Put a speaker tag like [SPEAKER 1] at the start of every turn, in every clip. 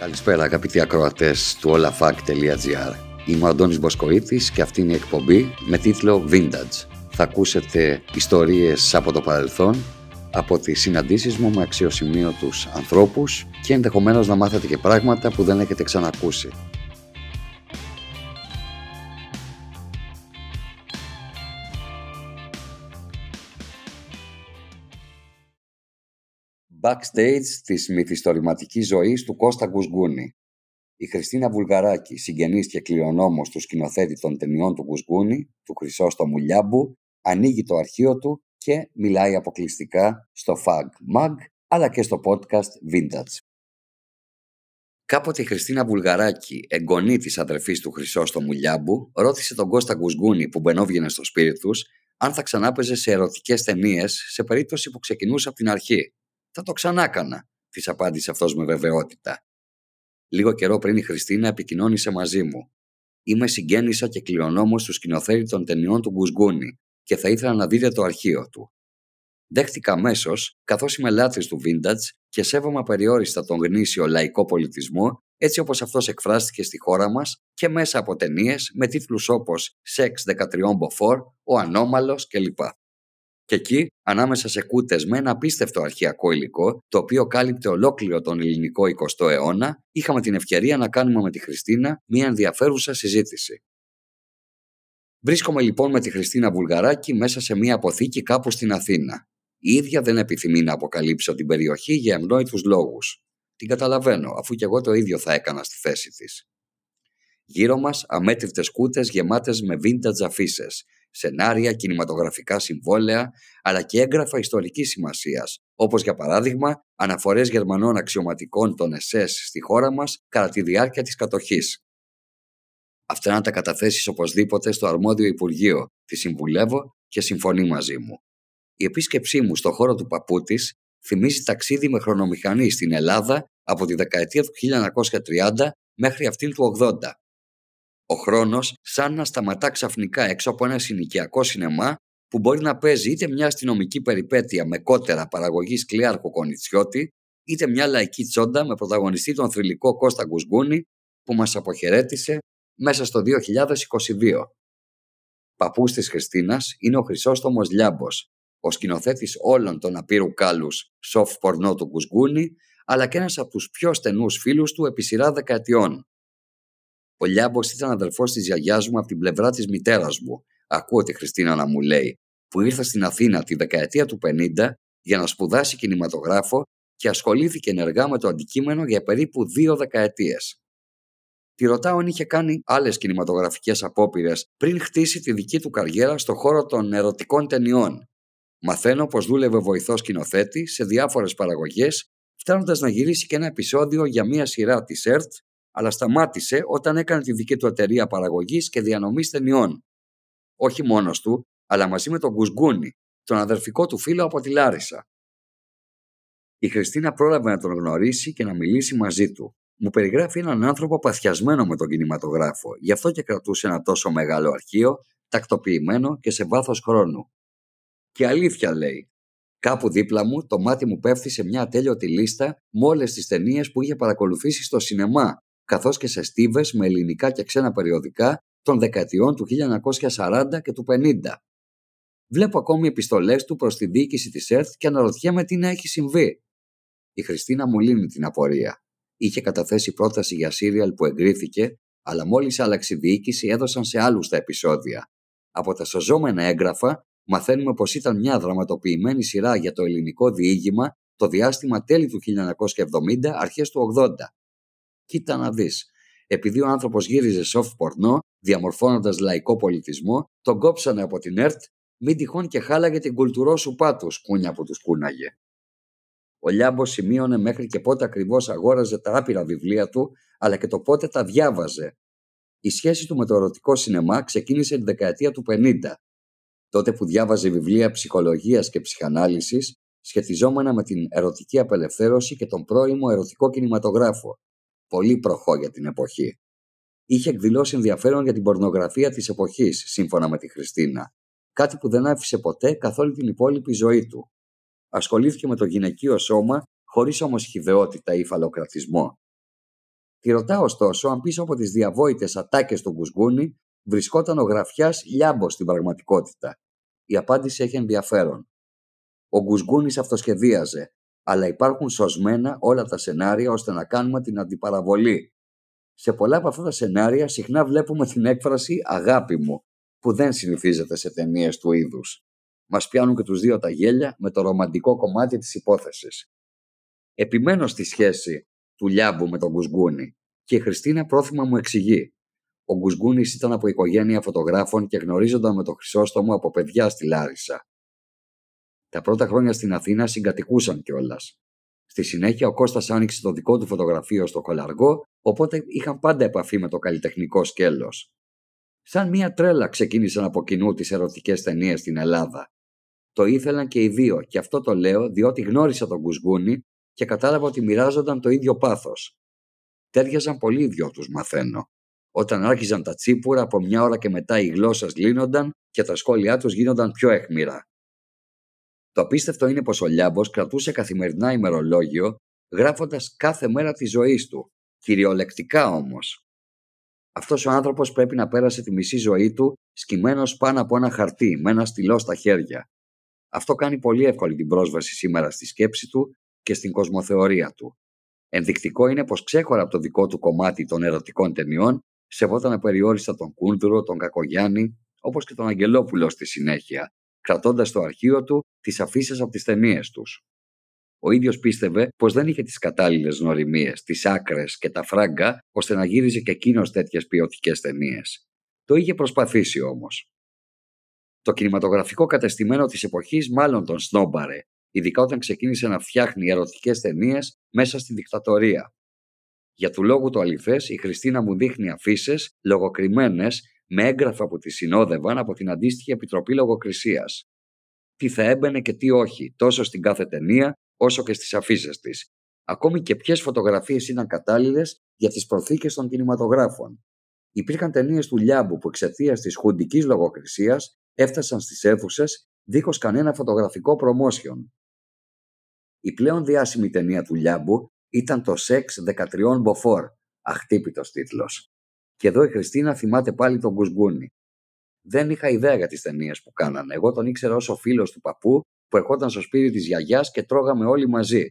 [SPEAKER 1] Καλησπέρα αγαπητοί ακροατές του olafak.gr Είμαι ο Αντώνης Μποσκοίτης και αυτή είναι η εκπομπή με τίτλο Vintage. Θα ακούσετε ιστορίες από το παρελθόν, από τις συναντήσεις μου με αξιοσημείωτους ανθρώπους και ενδεχομένως να μάθετε και πράγματα που δεν έχετε ξανακούσει. Backstage της μυθιστορηματικής ζωής του Κώστα Γκουσγκούνη. Η Χριστίνα Βουλγαράκη, συγγενής και κληρονόμος του σκηνοθέτη των ταινιών του Γκουσγκούνη, του Χρυσόστομου Λιάμπου, ανοίγει το αρχείο του και μιλάει αποκλειστικά στο FAG MAG αλλά και στο podcast Vintage. Κάποτε η Χριστίνα Βουλγαράκη, εγγονή της αδερφής του Χρυσόστομου Λιάμπου, ρώτησε τον Κώστα Γκουσγκούνη που μπαινόβγαινε στο σπίτι τους αν θα ξανάπαιζε σε ερωτικές ταινίες σε περίπτωση που ξεκινούσε από την αρχή. Θα το ξανάκανα, της απάντησε αυτός με βεβαιότητα. Λίγο καιρό πριν η Χριστίνα επικοινώνησε μαζί μου. Είμαι συγγέννησα και κληρονόμος του σκηνοθέτη των ταινιών του Γκουσγκούνη και θα ήθελα να δείτε το αρχείο του. Δέχτηκα αμέσως, καθώς είμαι λάτρης του vintage και σέβομαι απεριόριστα τον γνήσιο λαϊκό πολιτισμό, έτσι όπως αυτός εκφράστηκε στη χώρα μας και μέσα από ταινίες με τίτλους όπως Sex 13 Μποφόρ, Ο Ανώμαλος κλπ. Και εκεί, ανάμεσα σε κούτες με ένα απίστευτο αρχαιακό υλικό, το οποίο κάλυπτε ολόκληρο τον ελληνικό 20ο αιώνα, είχαμε την ευκαιρία να κάνουμε με τη Χριστίνα μια ενδιαφέρουσα συζήτηση. Βρίσκομαι λοιπόν με τη Χριστίνα Βουλγαράκη μέσα σε μια αποθήκη κάπου στην Αθήνα. Η ίδια δεν επιθυμεί να αποκαλύψω την περιοχή για ευνόητους λόγους. Την καταλαβαίνω, αφού και εγώ το ίδιο θα έκανα στη θέση της. Γύρω μας αμέτρητες κούτες γεμάτες με vintage αφήσει, σενάρια, κινηματογραφικά συμβόλαια, αλλά και έγγραφα ιστορικής σημασίας, όπως για παράδειγμα αναφορές Γερμανών αξιωματικών των ΕΣΕΣ στη χώρα μας κατά τη διάρκεια της κατοχής. Αυτά να τα καταθέσεις οπωσδήποτε στο αρμόδιο Υπουργείο, τη συμβουλεύω και συμφωνεί μαζί μου. Η επίσκεψή μου στο χώρο του παππού της θυμίζει ταξίδι με χρονομηχανή στην Ελλάδα από τη δεκαετία του 1930 μέχρι αυτήν του 80 ο χρόνος σαν να σταματά ξαφνικά έξω από ένα συνοικιακό σινεμά που μπορεί να παίζει είτε μια αστυνομική περιπέτεια με κότερα παραγωγής Κλειάρχου Κονιτσιώτη, είτε μια λαϊκή τσόντα με πρωταγωνιστή τον θρηλυκό Κώστα Γκουσγκούνη που μας αποχαιρέτησε μέσα στο 2022. Παππούς της Χριστίνας είναι ο Χρυσόστομος Λιάμπος, ο σκηνοθέτης όλων των απείρου κάλους soft πορνό του Γκουσγκούνη, αλλά και ένας από τους πιο στενούς φίλους του επί σειρά δεκαετιών. Ο Λιάμπο ήταν αδερφό της γιαγιάς μου από την πλευρά της μητέρας μου. Ακούω τη Χριστίνα να μου λέει, που ήρθε στην Αθήνα τη δεκαετία του 50 για να σπουδάσει κινηματογράφο και ασχολήθηκε ενεργά με το αντικείμενο για περίπου δύο δεκαετίες. Τη ρωτάω αν είχε κάνει άλλες κινηματογραφικές απόπειρες πριν χτίσει τη δική του καριέρα στο χώρο των ερωτικών ταινιών. Μαθαίνω πως δούλευε βοηθός σκηνοθέτη σε διάφορες παραγωγές, φτάνοντας να γυρίσει και ένα επεισόδιο για μία σειρά της ΕΡΤ αλλά σταμάτησε όταν έκανε τη δική του εταιρεία παραγωγής και διανομή ταινιών. Όχι μόνος του, αλλά μαζί με τον Γκουσγκούνι, τον αδερφικό του φίλο από τη Λάρισα. Η Χριστίνα πρόλαβε να τον γνωρίσει και να μιλήσει μαζί του. Μου περιγράφει έναν άνθρωπο παθιασμένο με τον κινηματογράφο, γι' αυτό και κρατούσε ένα τόσο μεγάλο αρχείο, τακτοποιημένο και σε βάθος χρόνου. Και αλήθεια λέει. Κάπου δίπλα μου το μάτι μου πέφτει σε μια ατέλειωτη λίστα με όλες τις ταινίες που είχε παρακολουθήσει στο σινεμά καθώς και σε στίβες με ελληνικά και ξένα περιοδικά των δεκαετιών του 1940 και του 50. Βλέπω ακόμη επιστολές του προς τη διοίκηση της ΕΡΤ και αναρωτιέμαι τι να έχει συμβεί. Η Χριστίνα μου λύνει την απορία. Είχε καταθέσει πρόταση για σύριαλ που εγκρίθηκε, αλλά μόλις άλλαξε η διοίκηση έδωσαν σε άλλους τα επεισόδια. Από τα σωζόμενα έγγραφα μαθαίνουμε πως ήταν μια δραματοποιημένη σειρά για το ελληνικό διήγημα το διάστημα τέλη του 1970 αρχές του 80 Κοίτα να δεις. Επειδή ο άνθρωπος γύριζε soft πορνό, διαμορφώνοντας λαϊκό πολιτισμό, τον κόψανε από την ΕΡΤ, μην τυχόν και χάλαγε την κουλτουρό σου πάτους, κούνια που τους κούναγε. Ο Λιάμπος σημείωνε μέχρι και πότε ακριβώς αγόραζε τα άπειρα βιβλία του, αλλά και το πότε τα διάβαζε. Η σχέση του με το ερωτικό σινεμά ξεκίνησε τη δεκαετία του 50, τότε που διάβαζε βιβλία ψυχολογίας και ψυχανάλυσης σχετιζόμενα με την ερωτική απελευθέρωση και τον πρώιμο ερωτικό κινηματογράφο, πολύ προχώ για την εποχή. Είχε εκδηλώσει ενδιαφέρον για την πορνογραφία της εποχής, σύμφωνα με τη Χριστίνα, κάτι που δεν άφησε ποτέ καθ' όλη την υπόλοιπη ζωή του. Ασχολήθηκε με το γυναικείο σώμα, χωρίς όμως χιδεότητα ή φαλοκρατισμό. Τη ρωτά ωστόσο αν πίσω από τις διαβόητες ατάκες του Γκουσγκούνη βρισκόταν ο γραφιάς Λιάμπος στην πραγματικότητα. Η απάντηση έχει ενδιαφέρον. Ο Γκουσγκούνη αυτοσχεδίαζε, αλλά υπάρχουν σωσμένα όλα τα σενάρια ώστε να κάνουμε την αντιπαραβολή. Σε πολλά από αυτά τα σενάρια συχνά βλέπουμε την έκφραση «αγάπη μου», που δεν συνηθίζεται σε ταινίες του είδους. Μας πιάνουν και τους δύο τα γέλια με το ρομαντικό κομμάτι της υπόθεσης. Επιμένω στη σχέση του Λιάμπου με τον Γκουσγκούνη και η Χριστίνα πρόθυμα μου εξηγεί. Ο Γκουσγκούνης ήταν από οικογένεια φωτογράφων και γνωρίζονταν με τον Χρυσόστομο από παιδιά στη Λάρισα. Τα πρώτα χρόνια στην Αθήνα συγκατοικούσαν κιόλας. Στη συνέχεια ο Κώστας άνοιξε το δικό του φωτογραφείο στο Κολαργό, οπότε είχαν πάντα επαφή με το καλλιτεχνικό σκέλος. Σαν μία τρέλα ξεκίνησαν από κοινού τις ερωτικές ταινίες στην Ελλάδα. Το ήθελαν και οι δύο, και αυτό το λέω διότι γνώρισα τον Κουσγούνη και κατάλαβα ότι μοιράζονταν το ίδιο πάθος. Τέριαζαν πολύ οι δυο τους, μαθαίνω. Όταν άρχιζαν τα τσίπουρα, από μια ώρα και μετά οι γλώσσες λύνονταν και τα σχόλιά τους γίνονταν πιο αιχμηρά. Το απίστευτο είναι πως ο Λιάμπος κρατούσε καθημερινά ημερολόγιο, γράφοντας κάθε μέρα τη ζωή του. Κυριολεκτικά όμως. Αυτός ο άνθρωπος πρέπει να πέρασε τη μισή ζωή του σκυμμένος πάνω από ένα χαρτί, με ένα στυλό στα χέρια. Αυτό κάνει πολύ εύκολη την πρόσβαση σήμερα στη σκέψη του και στην κοσμοθεωρία του. Ενδεικτικό είναι πως ξέχωρα από το δικό του κομμάτι των ερωτικών ταινιών, σεβόταν απεριόριστα τον Κούνδουρο, τον Κακογιάννη, όπως και τον Αγγελόπουλο στη συνέχεια, κρατώντας στο αρχείο του τις αφήσεις από τις ταινίες τους. Ο ίδιος πίστευε πως δεν είχε τις κατάλληλες γνωριμίες, τις άκρες και τα φράγκα, ώστε να γύριζε και εκείνος τέτοιες ποιοτικές ταινίες. Το είχε προσπαθήσει όμως. Το κινηματογραφικό κατεστημένο της εποχής μάλλον τον σνόμπαρε, ειδικά όταν ξεκίνησε να φτιάχνει ερωτικές ταινίες μέσα στη δικτατορία. Για του λόγου το αληθές, η Χριστίνα μου δείχνει αφήσεις λογοκριμένες με έγγραφα που τη συνόδευαν από την αντίστοιχη Επιτροπή Λογοκρισίας. Τι θα έμπαινε και τι όχι, τόσο στην κάθε ταινία, όσο και στις αφήσει της. Ακόμη και ποιες φωτογραφίες ήταν κατάλληλες για τις προθήκες των κινηματογράφων. Υπήρχαν ταινίες του Λιάμπου που εξαιτίας της χουντικής λογοκρισίας έφτασαν στις αίθουσες δίχως κανένα φωτογραφικό promotion. Η πλέον διάσημη ταινία του Λιάμπου ήταν το Σεξ 13 Μποφόρ, αχτύπητος τίτλος. Και εδώ η Χριστίνα θυμάται πάλι τον Κουσγκούνι. Δεν είχα ιδέα για τις ταινίες που κάνανε. Εγώ τον ήξερα ως ο φίλος του παππού που ερχόταν στο σπίτι της γιαγιάς και τρώγαμε όλοι μαζί.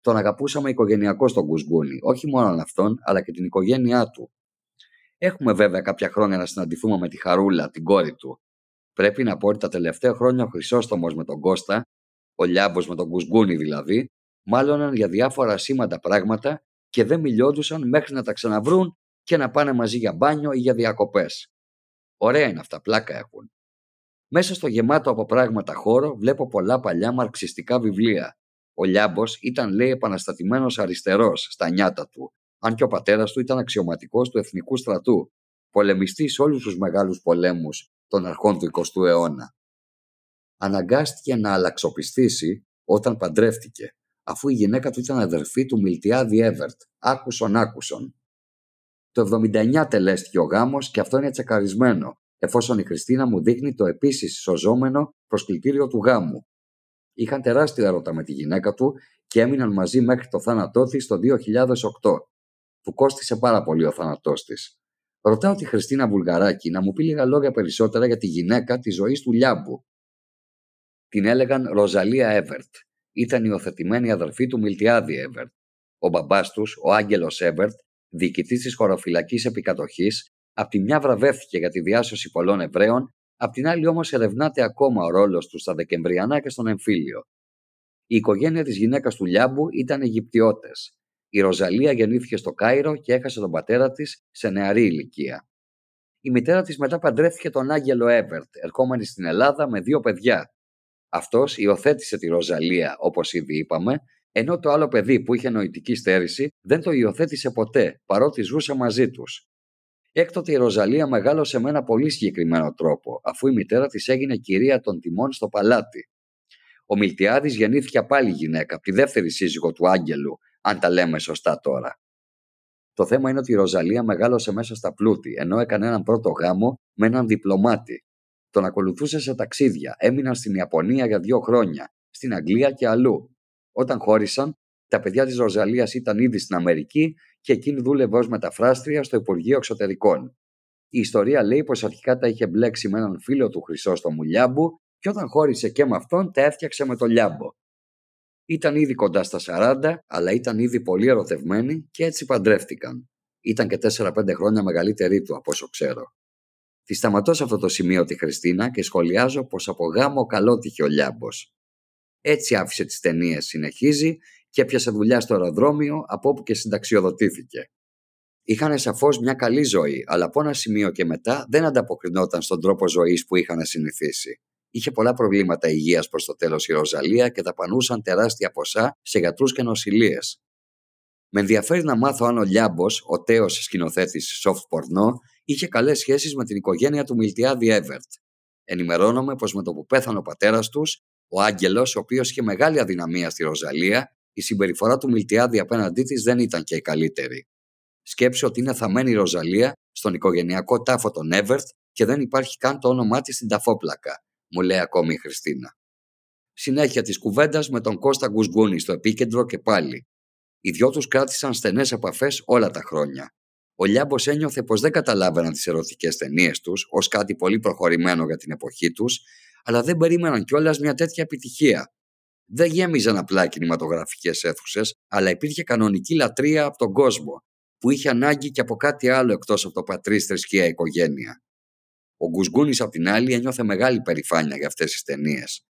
[SPEAKER 1] Τον αγαπούσαμε οικογενειακό στον Κουσγκούνι, όχι μόνο αυτόν, αλλά και την οικογένειά του. Έχουμε βέβαια κάποια χρόνια να συναντηθούμε με τη Χαρούλα, την κόρη του. Πρέπει να πω ότι τα τελευταία χρόνια ο Χρυσόστομος με τον Κώστα, ο Λιάμπος με τον Κουσγκούνι δηλαδή, μάλλοναν για διάφορα σήματα πράγματα και δεν μιλιόντουσαν μέχρι να τα ξαναβρούν και να πάνε μαζί για μπάνιο ή για διακοπές. Ωραία είναι αυτά, πλάκα έχουν. Μέσα στο γεμάτο από πράγματα χώρο βλέπω πολλά παλιά μαρξιστικά βιβλία. Ο Λιάμπος ήταν, λέει, επαναστατημένος αριστερός στα νιάτα του, αν και ο πατέρας του ήταν αξιωματικός του εθνικού στρατού, πολεμιστής σε όλους τους μεγάλους πολέμους των αρχών του 20ου αιώνα. Αναγκάστηκε να αλλαξοπιστήσει όταν παντρεύτηκε, αφού η γυναίκα του ήταν αδερφή του Μιλτιάδη Εύερτ, άκουσον άκουσον. Το 79 τελέστηκε ο γάμος και αυτό είναι τσεκαρισμένο, εφόσον η Χριστίνα μου δείχνει το επίσης σωζόμενο προσκλητήριο του γάμου. Είχαν τεράστιο έρωτα με τη γυναίκα του και έμειναν μαζί μέχρι το θάνατό της το 2008. Του κόστησε πάρα πολύ ο θάνατός της. Ρωτάω τη Χριστίνα Βουλγαράκη να μου πει λίγα λόγια περισσότερα για τη γυναίκα της ζωής του Λιάμπου. Την έλεγαν Ροζαλία Εύερτ. Ήταν υιοθετημένη αδερφή του Μιλτιάδη Εύερτ. Ο μπαμπάς τους, ο Άγγελος Εύερτ, διοικητής της χωροφυλακής επικατοχής, Απ' τη μια βραβεύτηκε για τη διάσωση πολλών Εβραίων, απ' την άλλη όμως ερευνάται ακόμα ο ρόλος του στα Δεκεμβριανά και στον εμφύλιο. Η οικογένεια της γυναίκας του Λιάμπου ήταν Αιγυπτιώτες. Η Ροζαλία γεννήθηκε στο Κάιρο και έχασε τον πατέρα της σε νεαρή ηλικία. Η μητέρα της μετά παντρεύτηκε τον Άγγελο Εύερτ, ερχόμενη στην Ελλάδα με δύο παιδιά. Αυτός υιοθέτησε τη Ροζαλία, όπως ήδη είπαμε, ενώ το άλλο παιδί που είχε νοητική στέρηση δεν το υιοθέτησε ποτέ, παρότι ζούσε μαζί τους. Έκτοτε η Ροζαλία μεγάλωσε με ένα πολύ συγκεκριμένο τρόπο, αφού η μητέρα της έγινε κυρία των τιμών στο παλάτι. Ο Μιλτιάδης γεννήθηκε πάλι γυναίκα, από τη δεύτερη σύζυγο του Άγγελου, αν τα λέμε σωστά τώρα. Το θέμα είναι ότι η Ροζαλία μεγάλωσε μέσα στα πλούτη, ενώ έκανε έναν πρώτο γάμο με έναν διπλωμάτη. Τον ακολουθούσε σε ταξίδια, έμειναν στην Ιαπωνία για δύο χρόνια, στην Αγγλία και αλλού. Όταν χώρισαν, τα παιδιά της Ροζαλίας ήταν ήδη στην Αμερική και εκείνη δούλευε ως μεταφράστρια στο Υπουργείο Εξωτερικών. Η ιστορία λέει πως αρχικά τα είχε μπλέξει με έναν φίλο του Χρυσόστομου Λιάμπου και όταν χώρισε και με αυτόν τα έφτιαξε με τον Λιάμπο. Ήταν ήδη κοντά στα 40, αλλά ήταν ήδη πολύ ερωτευμένοι και έτσι παντρεύτηκαν. Ήταν και 4-5 χρόνια μεγαλύτερη του από όσο ξέρω. Τη σταματώ σε αυτό το σημείο τη Χριστίνα και σχολιάζω πως από γάμο καλό τύχε ο Λιάμπος. Έτσι άφησε τις ταινίες, συνεχίζει και έπιασε δουλειά στο αεροδρόμιο από όπου και συνταξιοδοτήθηκε. Είχαν σαφώς μια καλή ζωή, αλλά από ένα σημείο και μετά δεν ανταποκρινόταν στον τρόπο ζωής που είχαν συνηθίσει. Είχε πολλά προβλήματα υγείας προς το τέλος η Ροζαλία και δαπανούσαν τεράστια ποσά σε γιατρούς και νοσηλίε. Με ενδιαφέρει να μάθω αν ο Λιάμπος, ο τέος σκηνοθέτης soft porno, είχε καλές σχέσεις με την οικογένεια του Μιλτιάδη Εύερτ. Ενημερώνομαι πως με το που πέθανε ο πατέρας τους, ο Άγγελος, ο οποίος είχε μεγάλη αδυναμία στη Ροζαλία, η συμπεριφορά του Μιλτιάδη απέναντί της δεν ήταν και η καλύτερη. Σκέψε ότι είναι θαμένη η Ροζαλία στον οικογενειακό τάφο των Εύερτ και δεν υπάρχει καν το όνομά της στην ταφόπλακα, μου λέει ακόμη η Χριστίνα. Συνέχεια της κουβέντας με τον Κώστα Γκουσγκούνη στο επίκεντρο και πάλι. Οι δυο τους κράτησαν στενές επαφές όλα τα χρόνια. Ο Λιάμπος ένιωθε πως δεν καταλάβαιναν τις ερωτικές ταινίες τους ως κάτι πολύ προχωρημένο για την εποχή τους, αλλά δεν περίμεναν κιόλας μια τέτοια επιτυχία. Δεν γέμιζαν απλά κινηματογραφικές αίθουσες, αλλά υπήρχε κανονική λατρεία από τον κόσμο, που είχε ανάγκη και από κάτι άλλο εκτός από το πατρίς θρησκεία οικογένεια. Ο Γκουσγκούνης, απ' την άλλη, ένιωθε μεγάλη περηφάνεια για αυτές τις ταινίες.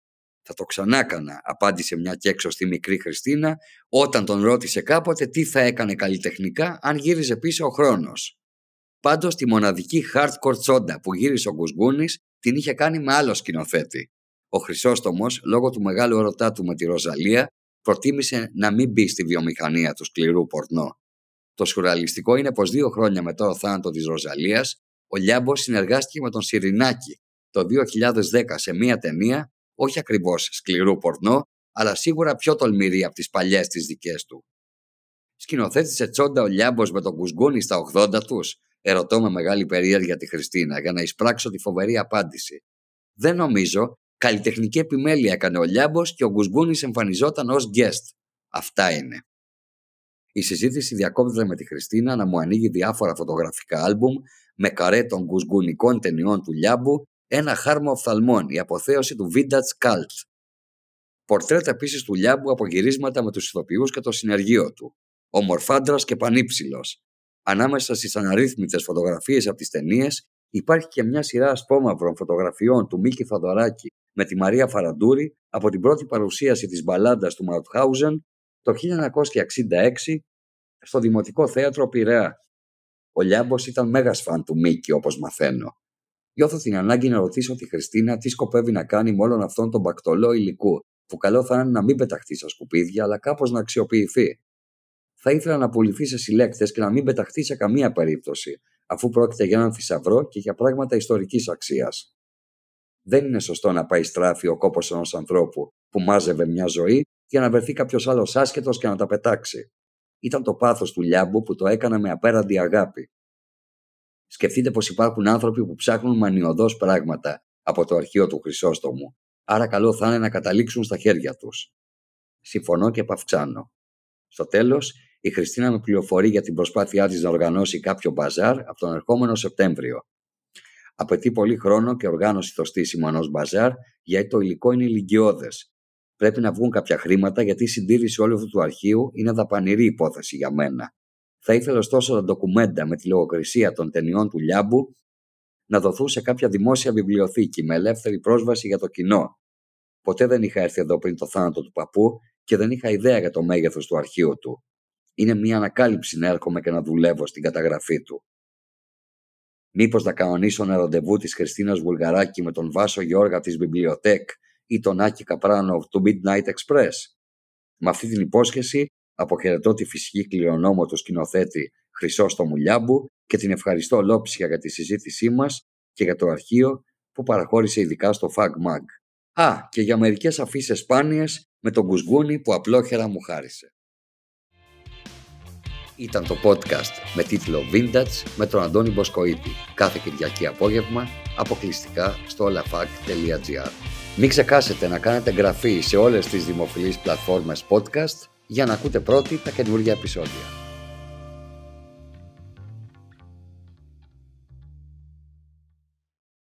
[SPEAKER 1] Θα το ξανάκανα, απάντησε μια και έξω στη μικρή Χριστίνα, όταν τον ρώτησε κάποτε τι θα έκανε καλλιτεχνικά αν γύριζε πίσω ο χρόνος. Πάντως τη μοναδική hardcore τσόντα που γύρισε ο Γκουσγκούνης την είχε κάνει με άλλο σκηνοθέτη. Ο Χρυσόστομος, λόγω του μεγάλου ερωτά του με τη Ροζαλία, προτίμησε να μην μπει στη βιομηχανία του σκληρού πορνό. Το σουραλιστικό είναι πως δύο χρόνια μετά το θάνατος της Ροζαλίας, ο Λιάμπος συνεργάστηκε με τον Σιρινάκη το 2010 σε μία ταινία, όχι ακριβώς σκληρού πορνό, αλλά σίγουρα πιο τολμηρή από τις παλιές τις δικές του. Σκηνοθέτησε τσόντα ο Λιάμπος με τον Κουσγκούνι στα 80 τους, ερωτώ με μεγάλη περίεργεια τη Χριστίνα για να εισπράξω τη φοβερή απάντηση. Δεν νομίζω, καλλιτεχνική επιμέλεια έκανε ο Λιάμπος και ο Γκουσγκούνης εμφανιζόταν ως guest. Αυτά είναι. Η συζήτηση διακόπτεται με τη Χριστίνα να μου ανοίγει διάφορα φωτογραφικά άλμπουμ με καρέ των γκουσγκουνικών ταινιών του Λιάμπου, ένα χάρμα οφθαλμών, η αποθέωση του Vintage Cult. Πορτρέτα επίσης του Λιάμπου από γυρίσματα με τους ηθοποιούς και το συνεργείο του. Ομορφάντρα και πανύψηλος. Ανάμεσα στις αναρρύθμιτες φωτογραφίες από τις ταινίες υπάρχει και μια σειρά ασπόμαυρων φωτογραφιών του Μίκη Θαδωράκη με τη Μαρία Φαραντούρη από την πρώτη παρουσίαση της μπαλάντας του Μαουτχάουζεν το 1966 στο Δημοτικό Θέατρο Πειραιά. Ο Λιάμπος ήταν μέγας φαν του Μίκη όπως μαθαίνω. Νιώθω την ανάγκη να ρωτήσω τη Χριστίνα τι σκοπεύει να κάνει με όλον αυτόν τον μπακτολό υλικού, που καλό θα είναι να μην πεταχτεί στα σκουπίδια, αλλά κάπως να αξιοποιηθεί. Θα ήθελα να πουληθεί σε συλλέκτες και να μην πεταχτεί σε καμία περίπτωση, αφού πρόκειται για έναν θησαυρό και για πράγματα ιστορικής αξίας. Δεν είναι σωστό να πάει στράφη ο κόπος ενός ανθρώπου που μάζευε μια ζωή για να βρεθεί κάποιος άλλος άσχετο και να τα πετάξει. Ήταν το πάθος του Λιάμπου που το έκανε με απέραντη αγάπη. Σκεφτείτε πως υπάρχουν άνθρωποι που ψάχνουν μανιωδώς πράγματα από το αρχείο του Χρυσόστομου, άρα καλό θα είναι να καταλήξουν στα χέρια τους. Συμφωνώ και παυξάνω. Στο τέλος, η Χριστίνα με πληροφορεί για την προσπάθειά της να οργανώσει κάποιο μπαζάρ από τον ερχόμενο Σεπτέμβριο. Απαιτεί πολύ χρόνο και οργάνωση το στήσιμο ενός μπαζάρ, γιατί το υλικό είναι ηλικιώδες. Πρέπει να βγουν κάποια χρήματα, γιατί η συντήρηση όλου αυτού του αρχείου είναι δαπανηρή υπόθεση για μένα. Θα ήθελα ωστόσο τα ντοκουμέντα με τη λογοκρισία των ταινιών του Λιάμπου να δοθούν σε κάποια δημόσια βιβλιοθήκη με ελεύθερη πρόσβαση για το κοινό. Ποτέ δεν είχα έρθει εδώ πριν το θάνατο του παππού και δεν είχα ιδέα για το μέγεθος του αρχείου του. Είναι μια ανακάλυψη να έρχομαι και να δουλεύω στην καταγραφή του. Μήπως να κανονίσω ένα ραντεβού της Χριστίνας Βουλγαράκη με τον Βάσο Γιώργα της Βιβλιοτέκ ή τον Άκη Καπράνο του Midnight Express; Με αυτή την υπόσχεση αποχαιρετώ τη φυσική κληρονόμο του σκηνοθέτη Χρυσό Μουλιάμπου και την ευχαριστώ ολόψυχα για τη συζήτησή μας και για το αρχείο που παραχώρησε ειδικά στο FAGMAG. Α, και για μερικές αφήσει σπάνιες με τον Κουσγούνι που απλόχερα μου χάρισε. Ήταν το podcast με τίτλο Vintage με τον Αντώνη Μποσκοίτη κάθε Κυριακή απόγευμα αποκλειστικά στο olafag.gr Μην ξεχάσετε να κάνετε εγγραφή σε όλες τις δημοφιλείς πλατφόρμες podcast για να ακούτε πρώτοι τα καινούργια επεισόδια.